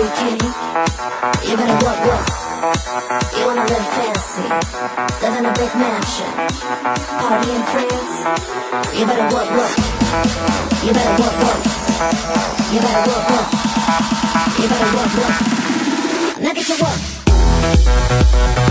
pretty kitty. You better work, work. You wanna live fancy, live in a big mansion, party in France. You better work, work. You better work, work. You better work, work. You better work, work. Now get to work.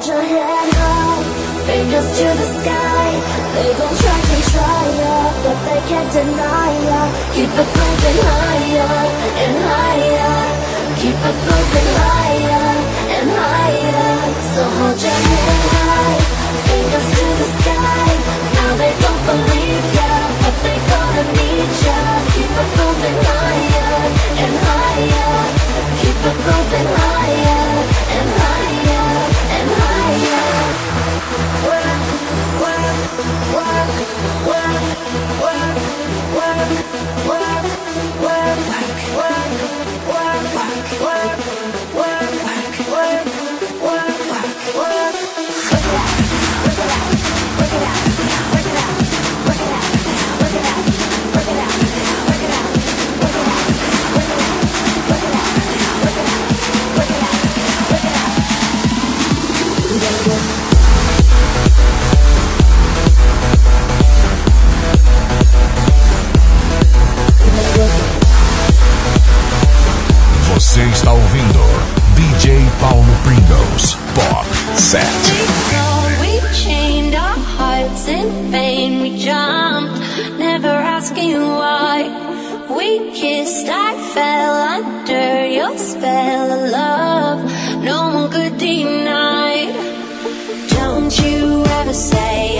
Hold your head high, fingers to the sky. They gon' try to try ya, but they can't deny ya. Keep it moving higher and higher. Keep it moving higher and higher. So hold your head high, fingers to the sky. Now they don't believe ya, but they gonna need ya. Keep it moving higher and higher. Keep it moving higher and higher. Work it out. Você está ouvindo DJ Paulo Pringles Pop Set. We chained our hearts in vain. We jumped, never asking why. We kissed, I fell under your spell of love. No one could deny. Don't you ever say.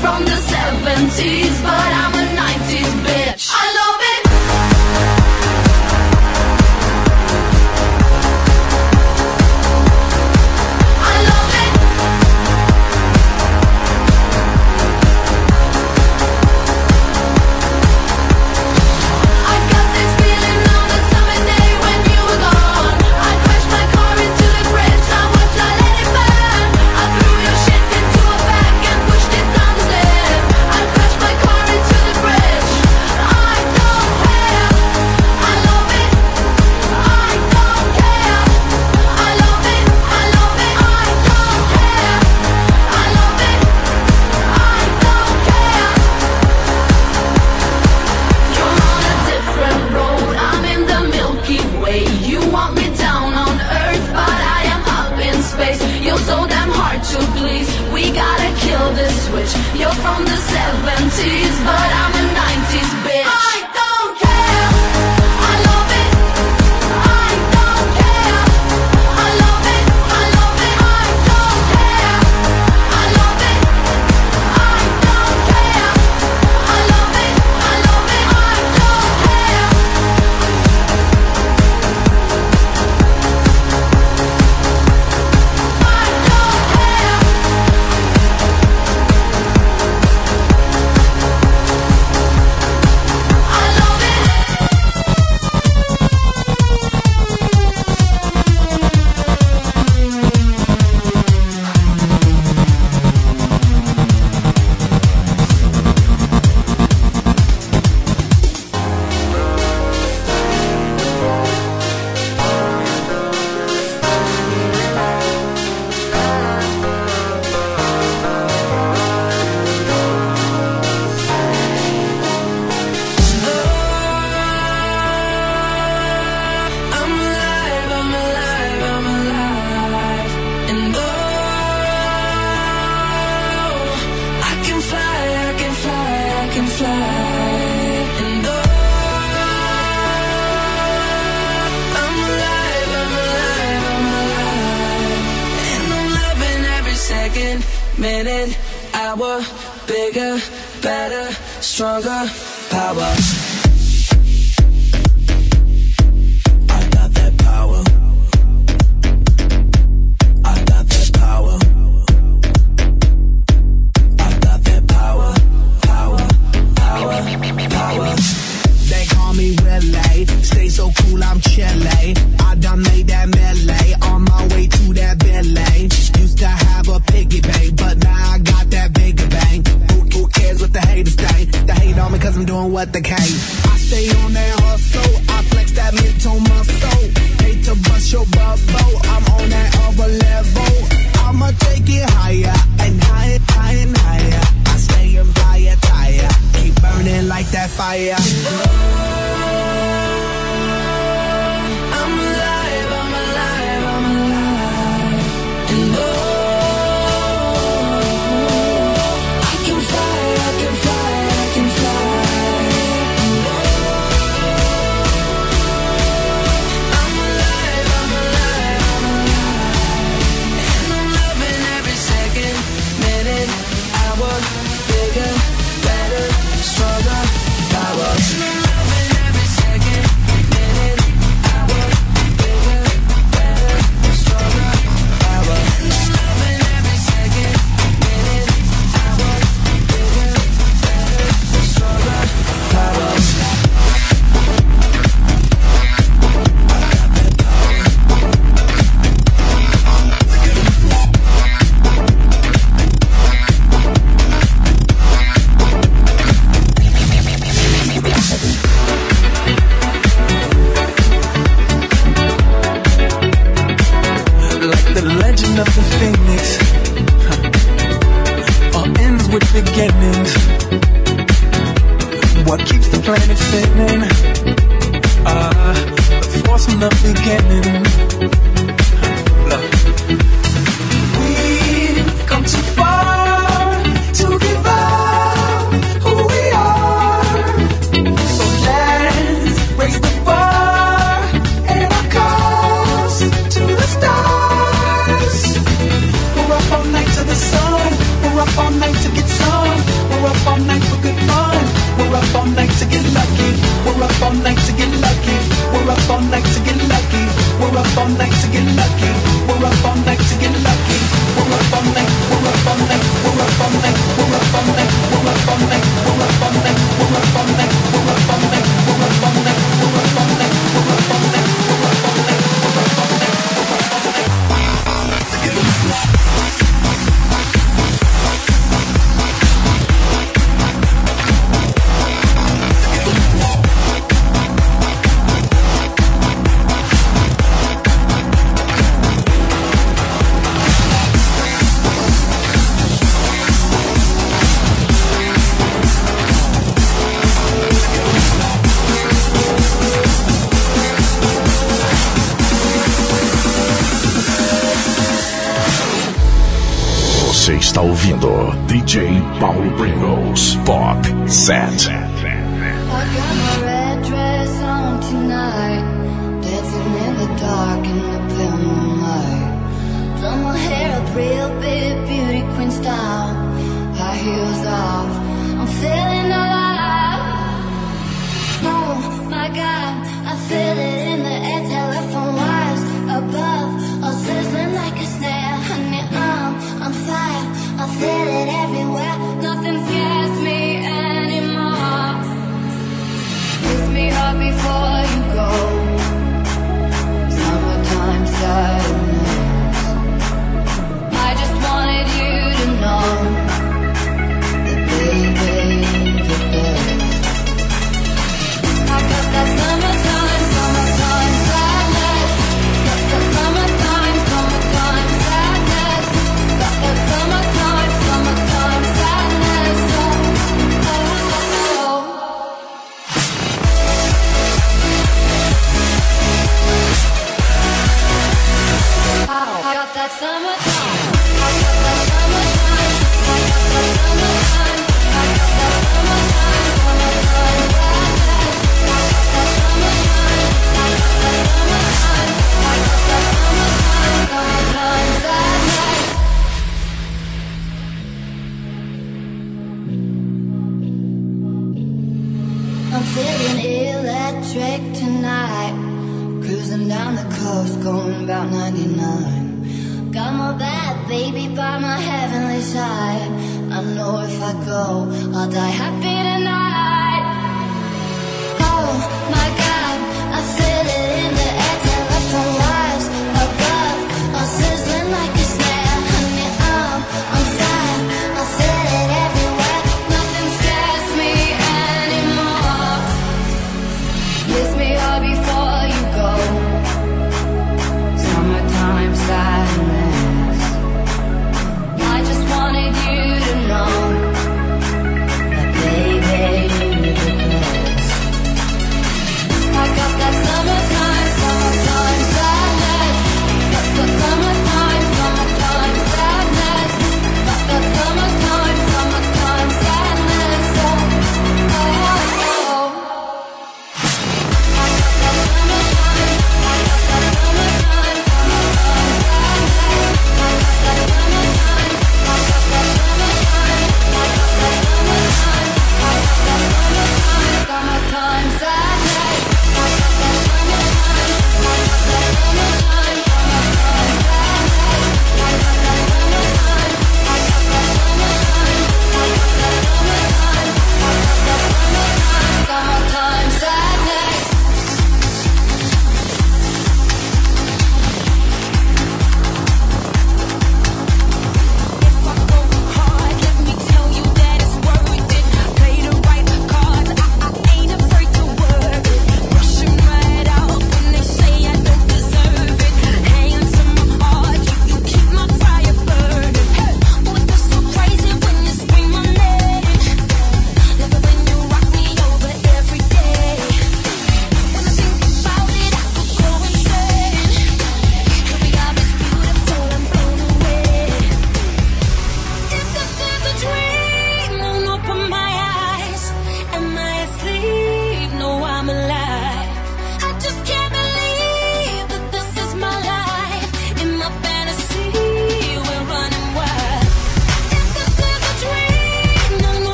from the 70s.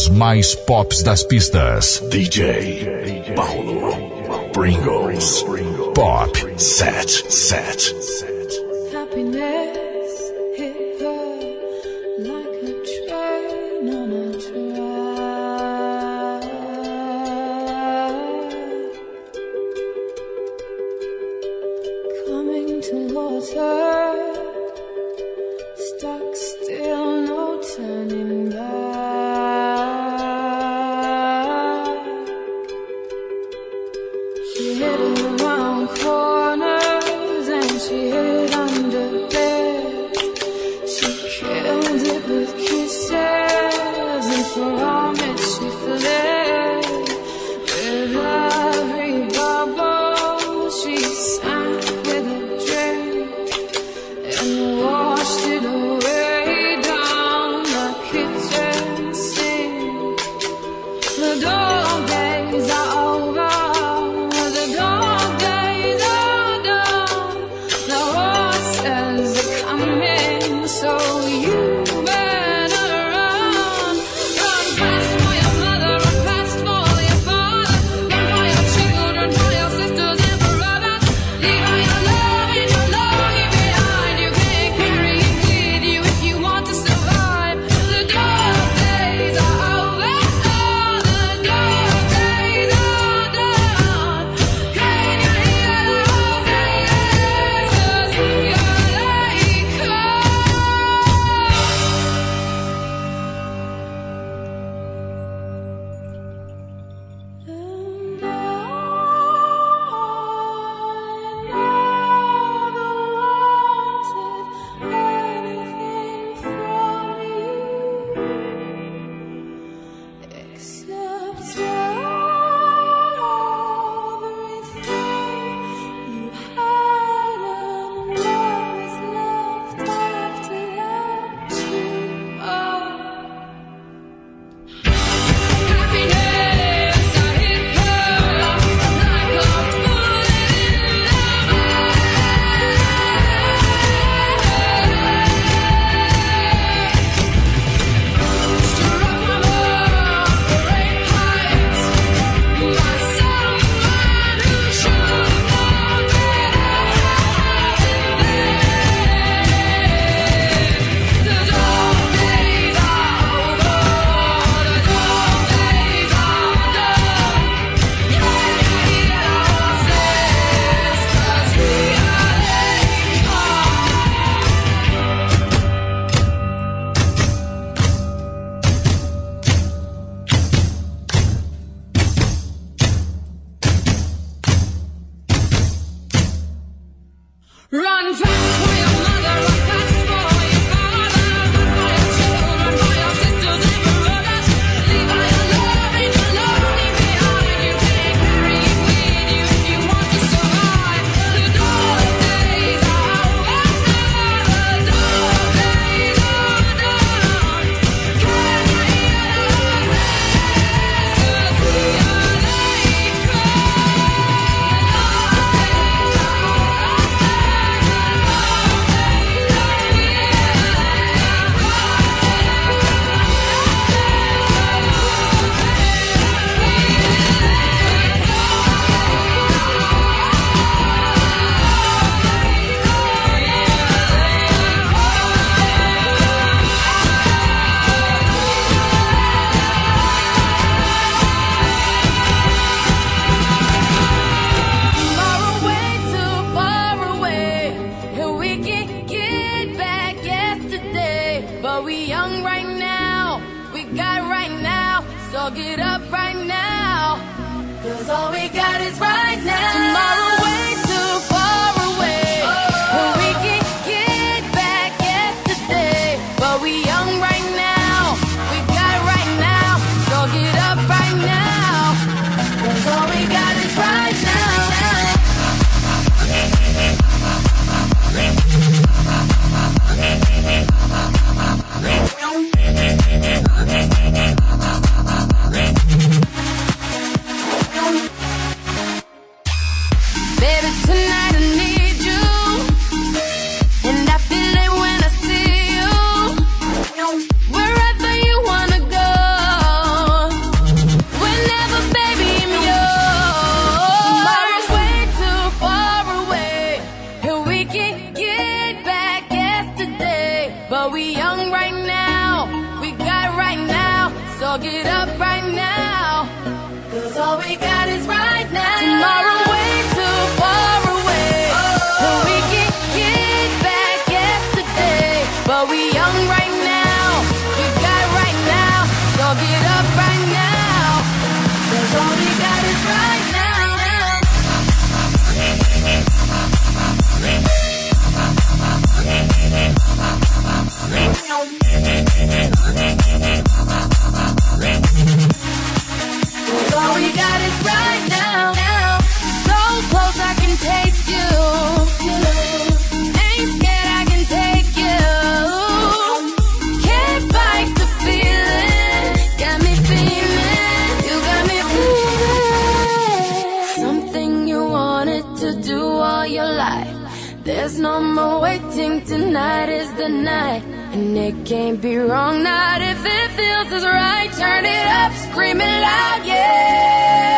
as mais pops das pistas. DJ Paulo Pringles. Pop Set Set. night is the night, and it can't be wrong. Not if it feels as right. Turn it up, screaming loud, yeah.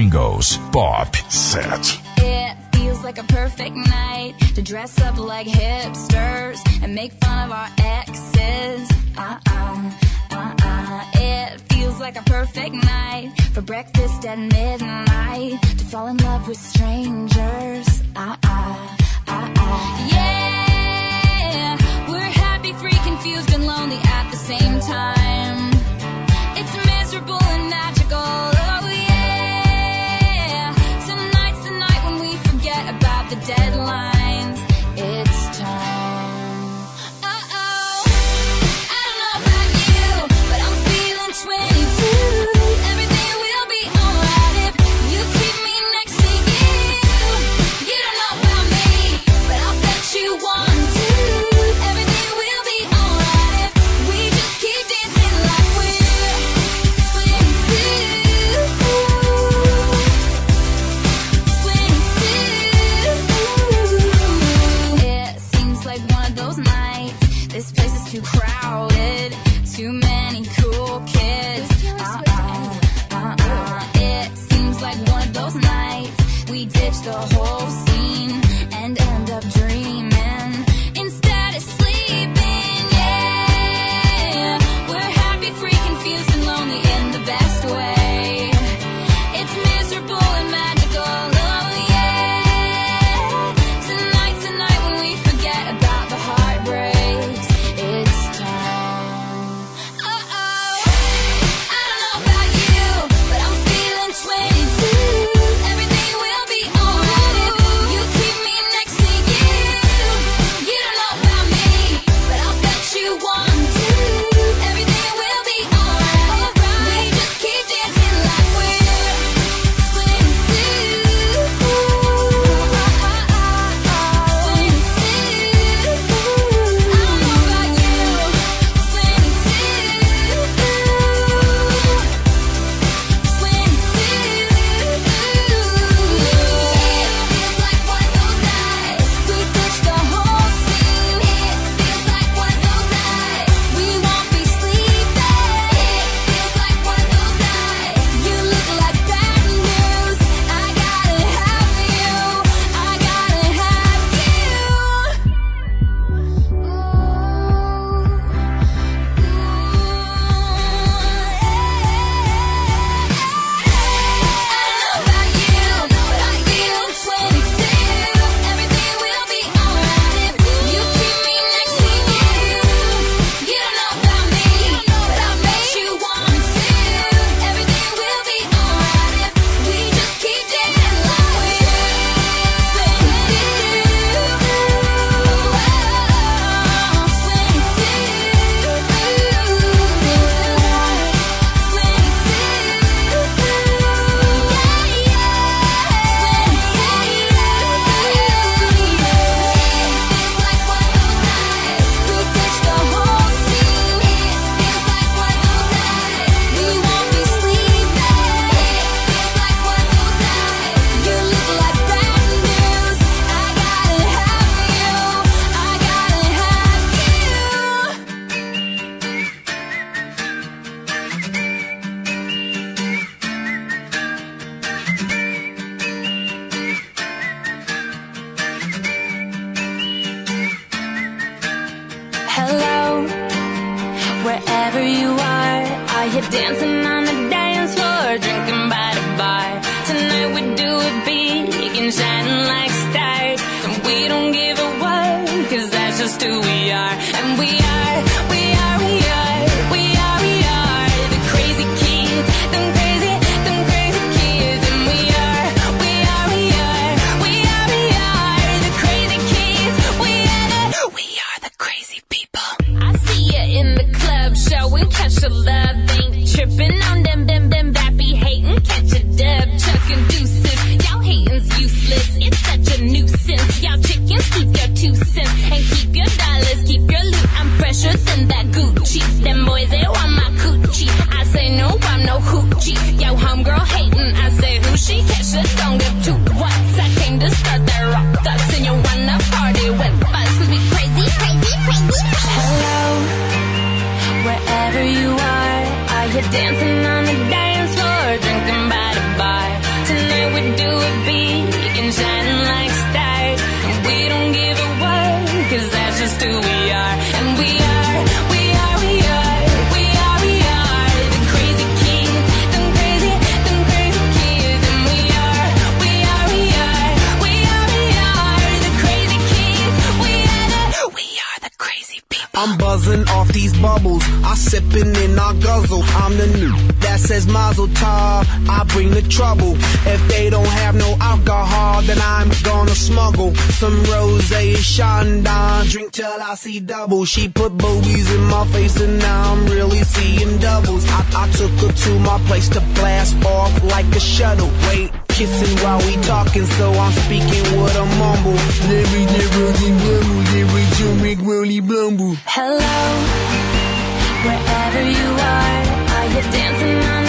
Pringles Pop Set. It feels like a perfect night to dress up like hipsters and make fun of our exes. Uh uh, uh uh. It feels like a perfect night for breakfast at midnight to fall in love with strangers. I'm buzzing off these bubbles. I sippin' and I guzzle. I'm the new that says Mazel Tov. I bring the trouble. If they don't have no alcohol, then I'm gonna smuggle some rosé Chandon. Drink till I see double. She put boobies in my face and now I'm really seeing doubles. I, I took her to my place to blast off like a shuttle. Wait kissing while we talking, so I'm speaking what I mumble. Hello, wherever you are, are you dancing?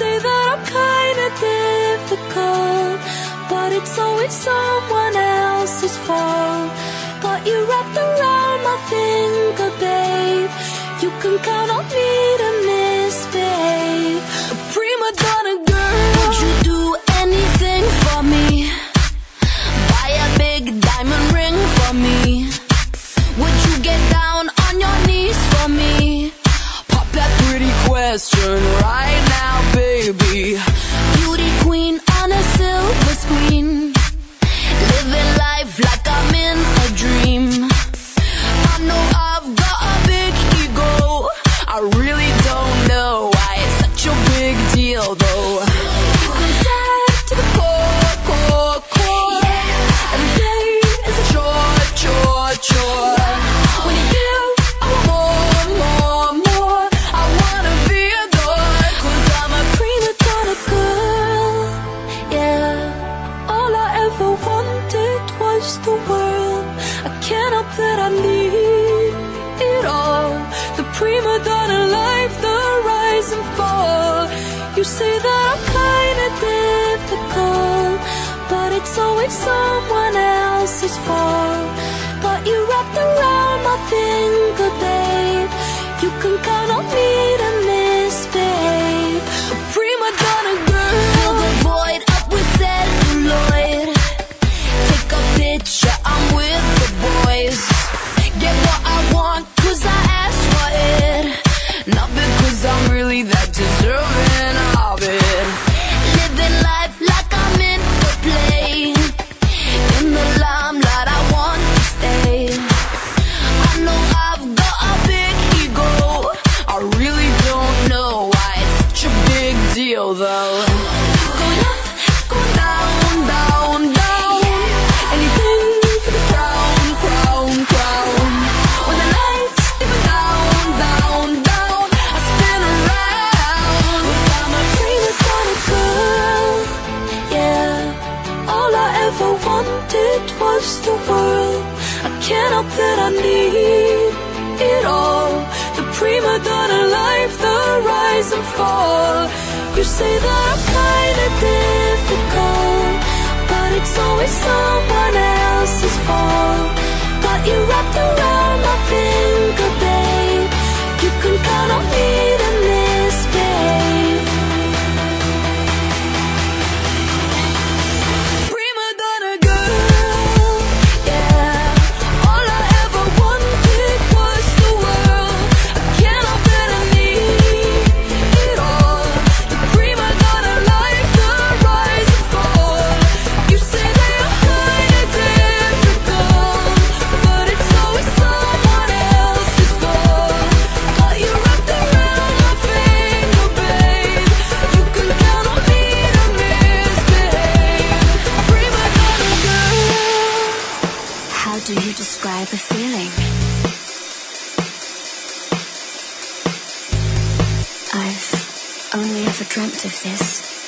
say that I'm kinda difficult, but it's always someone else's fault. Got you wrapped around my finger, babe. You can count on me to misbehave. A prima donna girl, would you do anything for me? Buy a big diamond ring for me. Would you get down on your knees for me? Pop that pretty question right describe a feeling? I've only ever dreamt of this.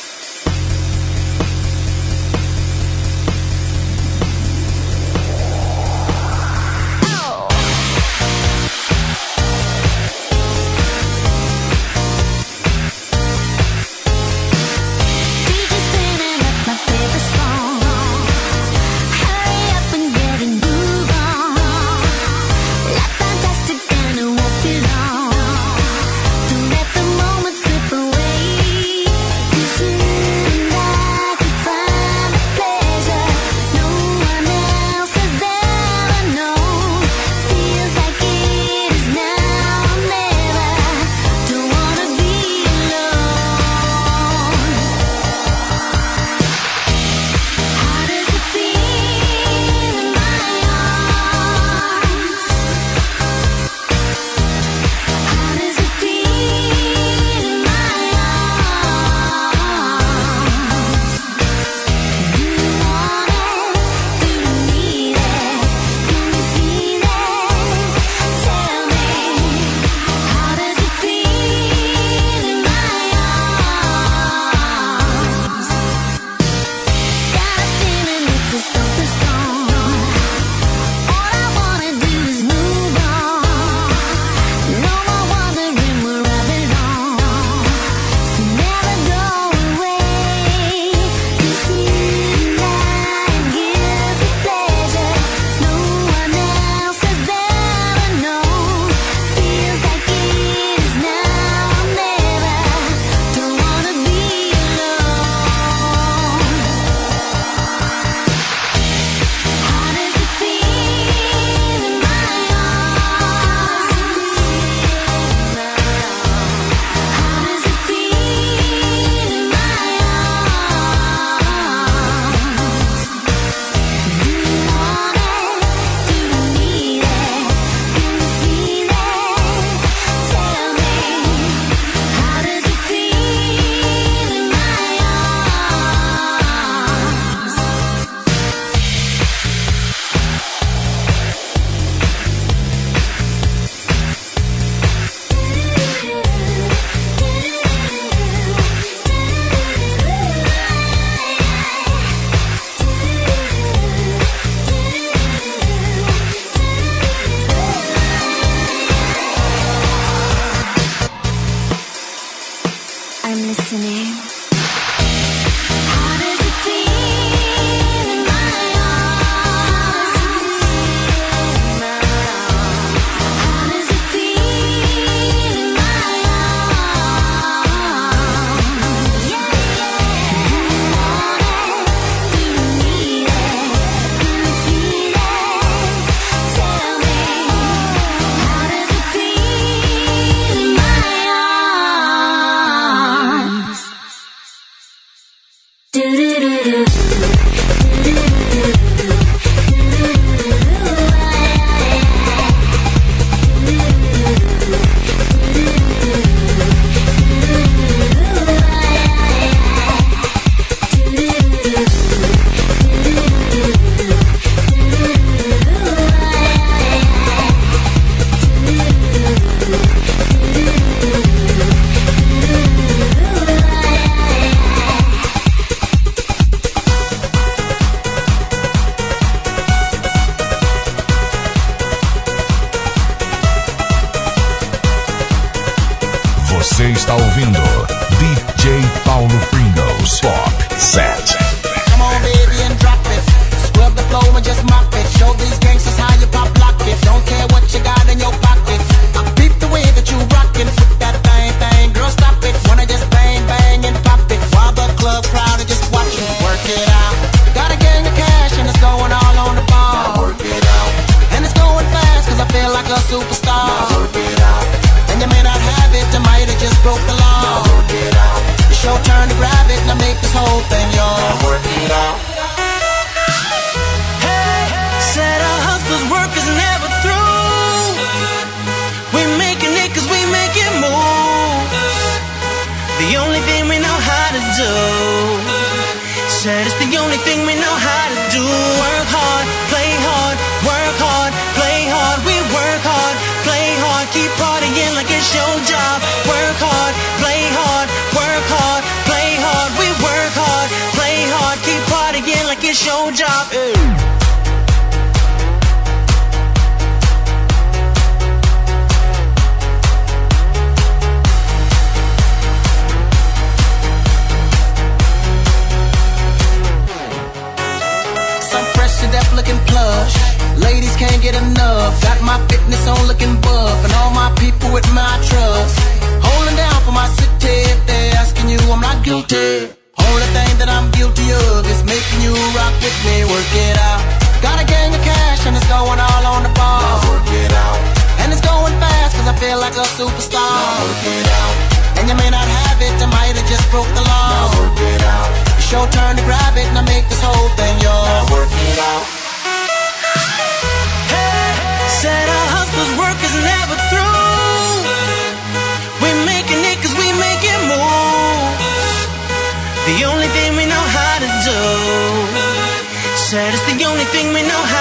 It's the only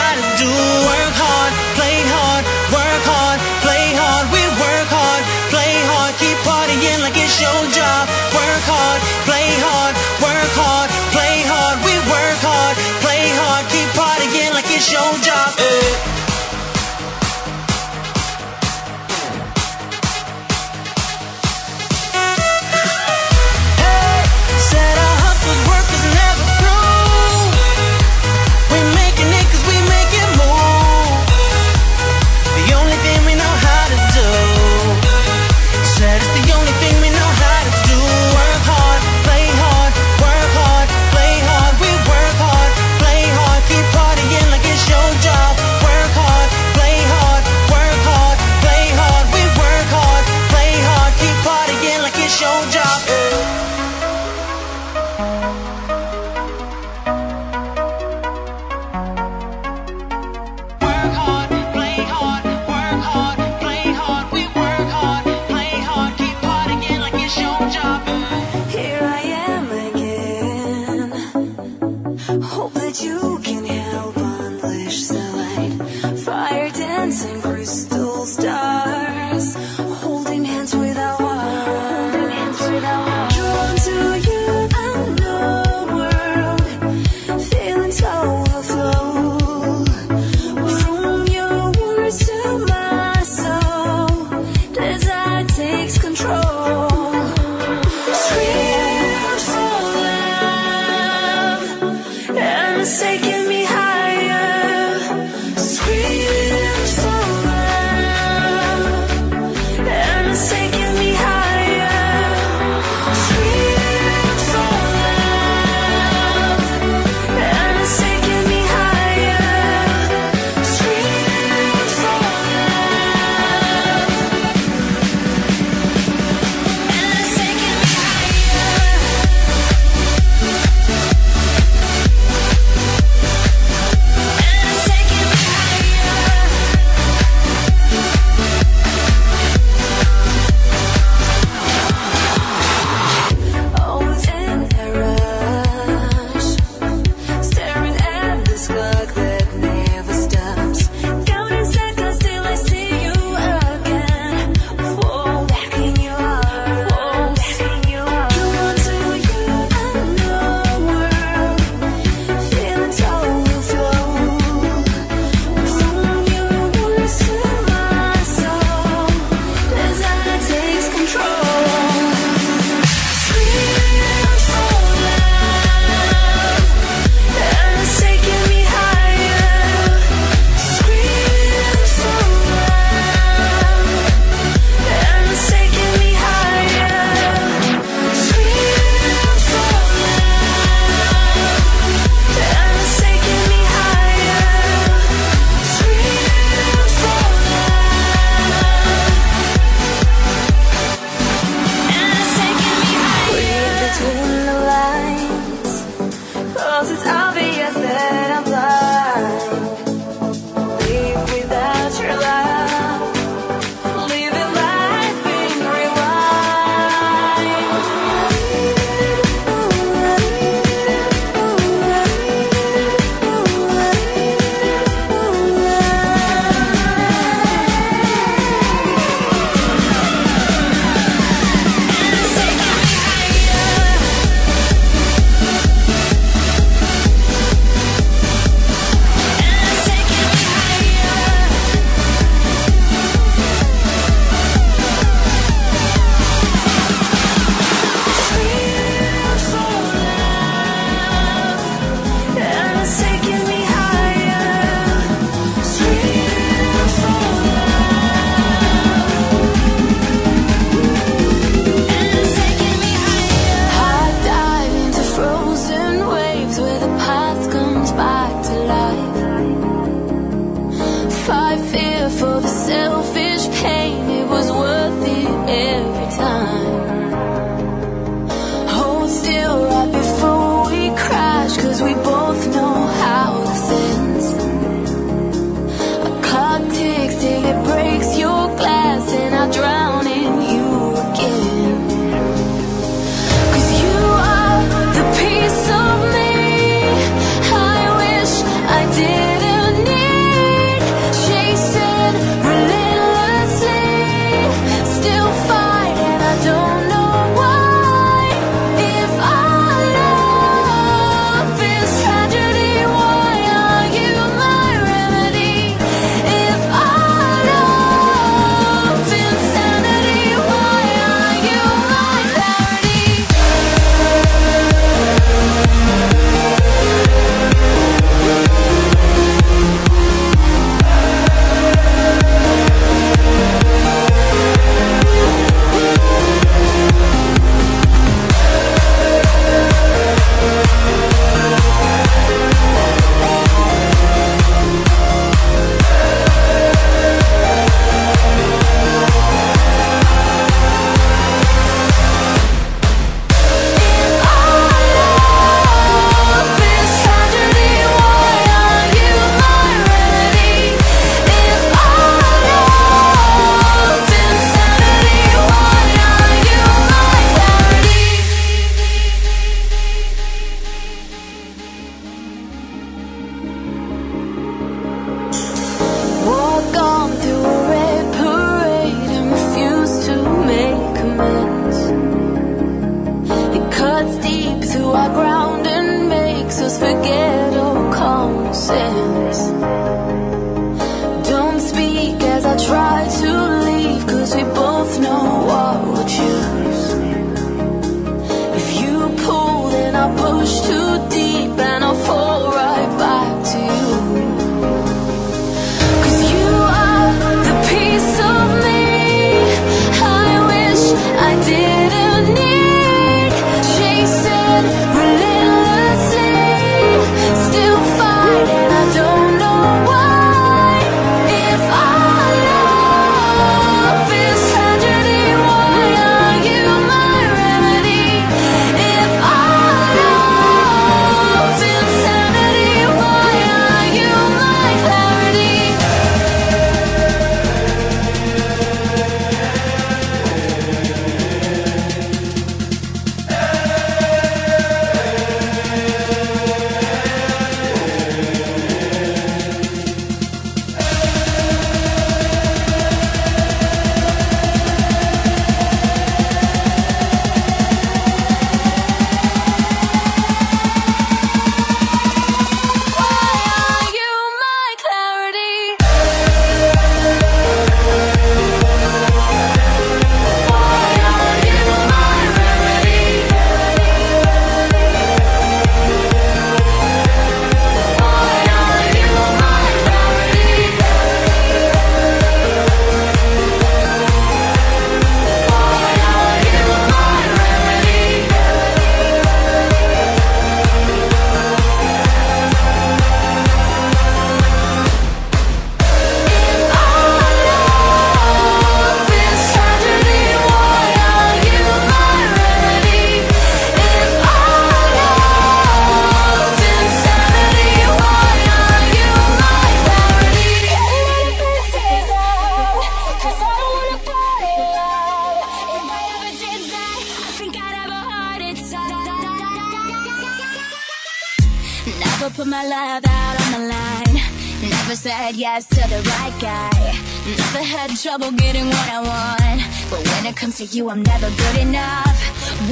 ass to the right guy. Never had trouble getting what I want. But when it comes to you, I'm never good enough.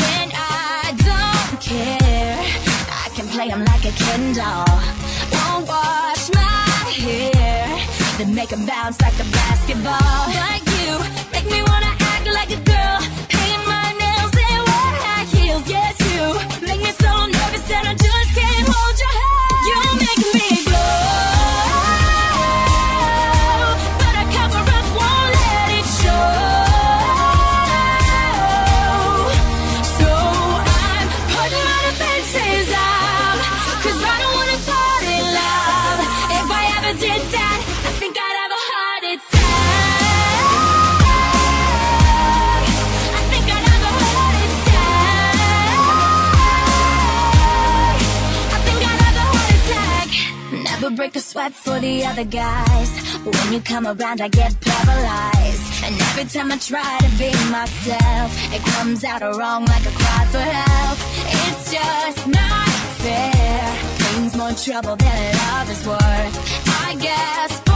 When I don't care, I can play them like a Ken doll. Won't wash my hair, then make them bounce like a basketball. Like you, make me wanna act like a girl. Paint my nails and wear high heels, yes, you make me so nervous that I just can't hold you. break the sweat for the other guys. When you come around, I get paralyzed. And every time I try to be myself, it comes out wrong like a cry for help. It's just not fair. Brings more trouble than love is worth. I guess.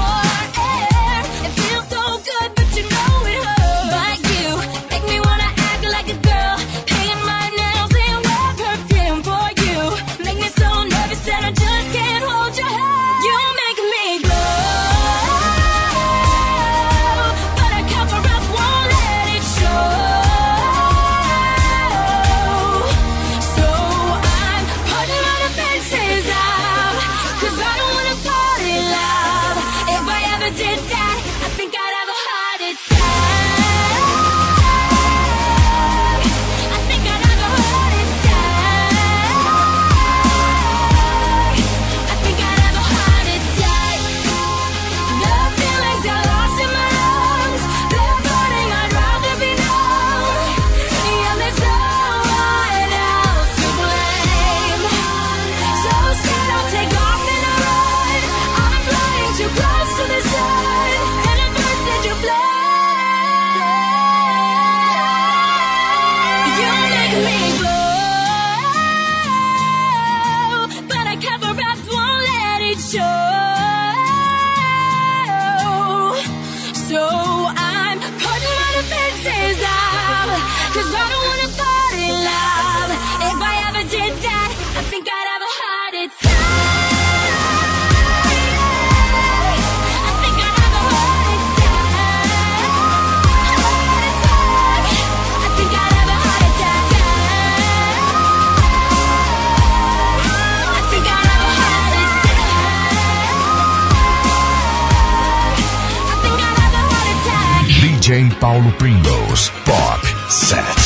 Cause I don't wanna fall in love. If I ever did that, I think I'd have a heart attack. Paulo Pringles. Set.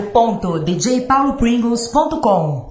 www.djpaulopringles.com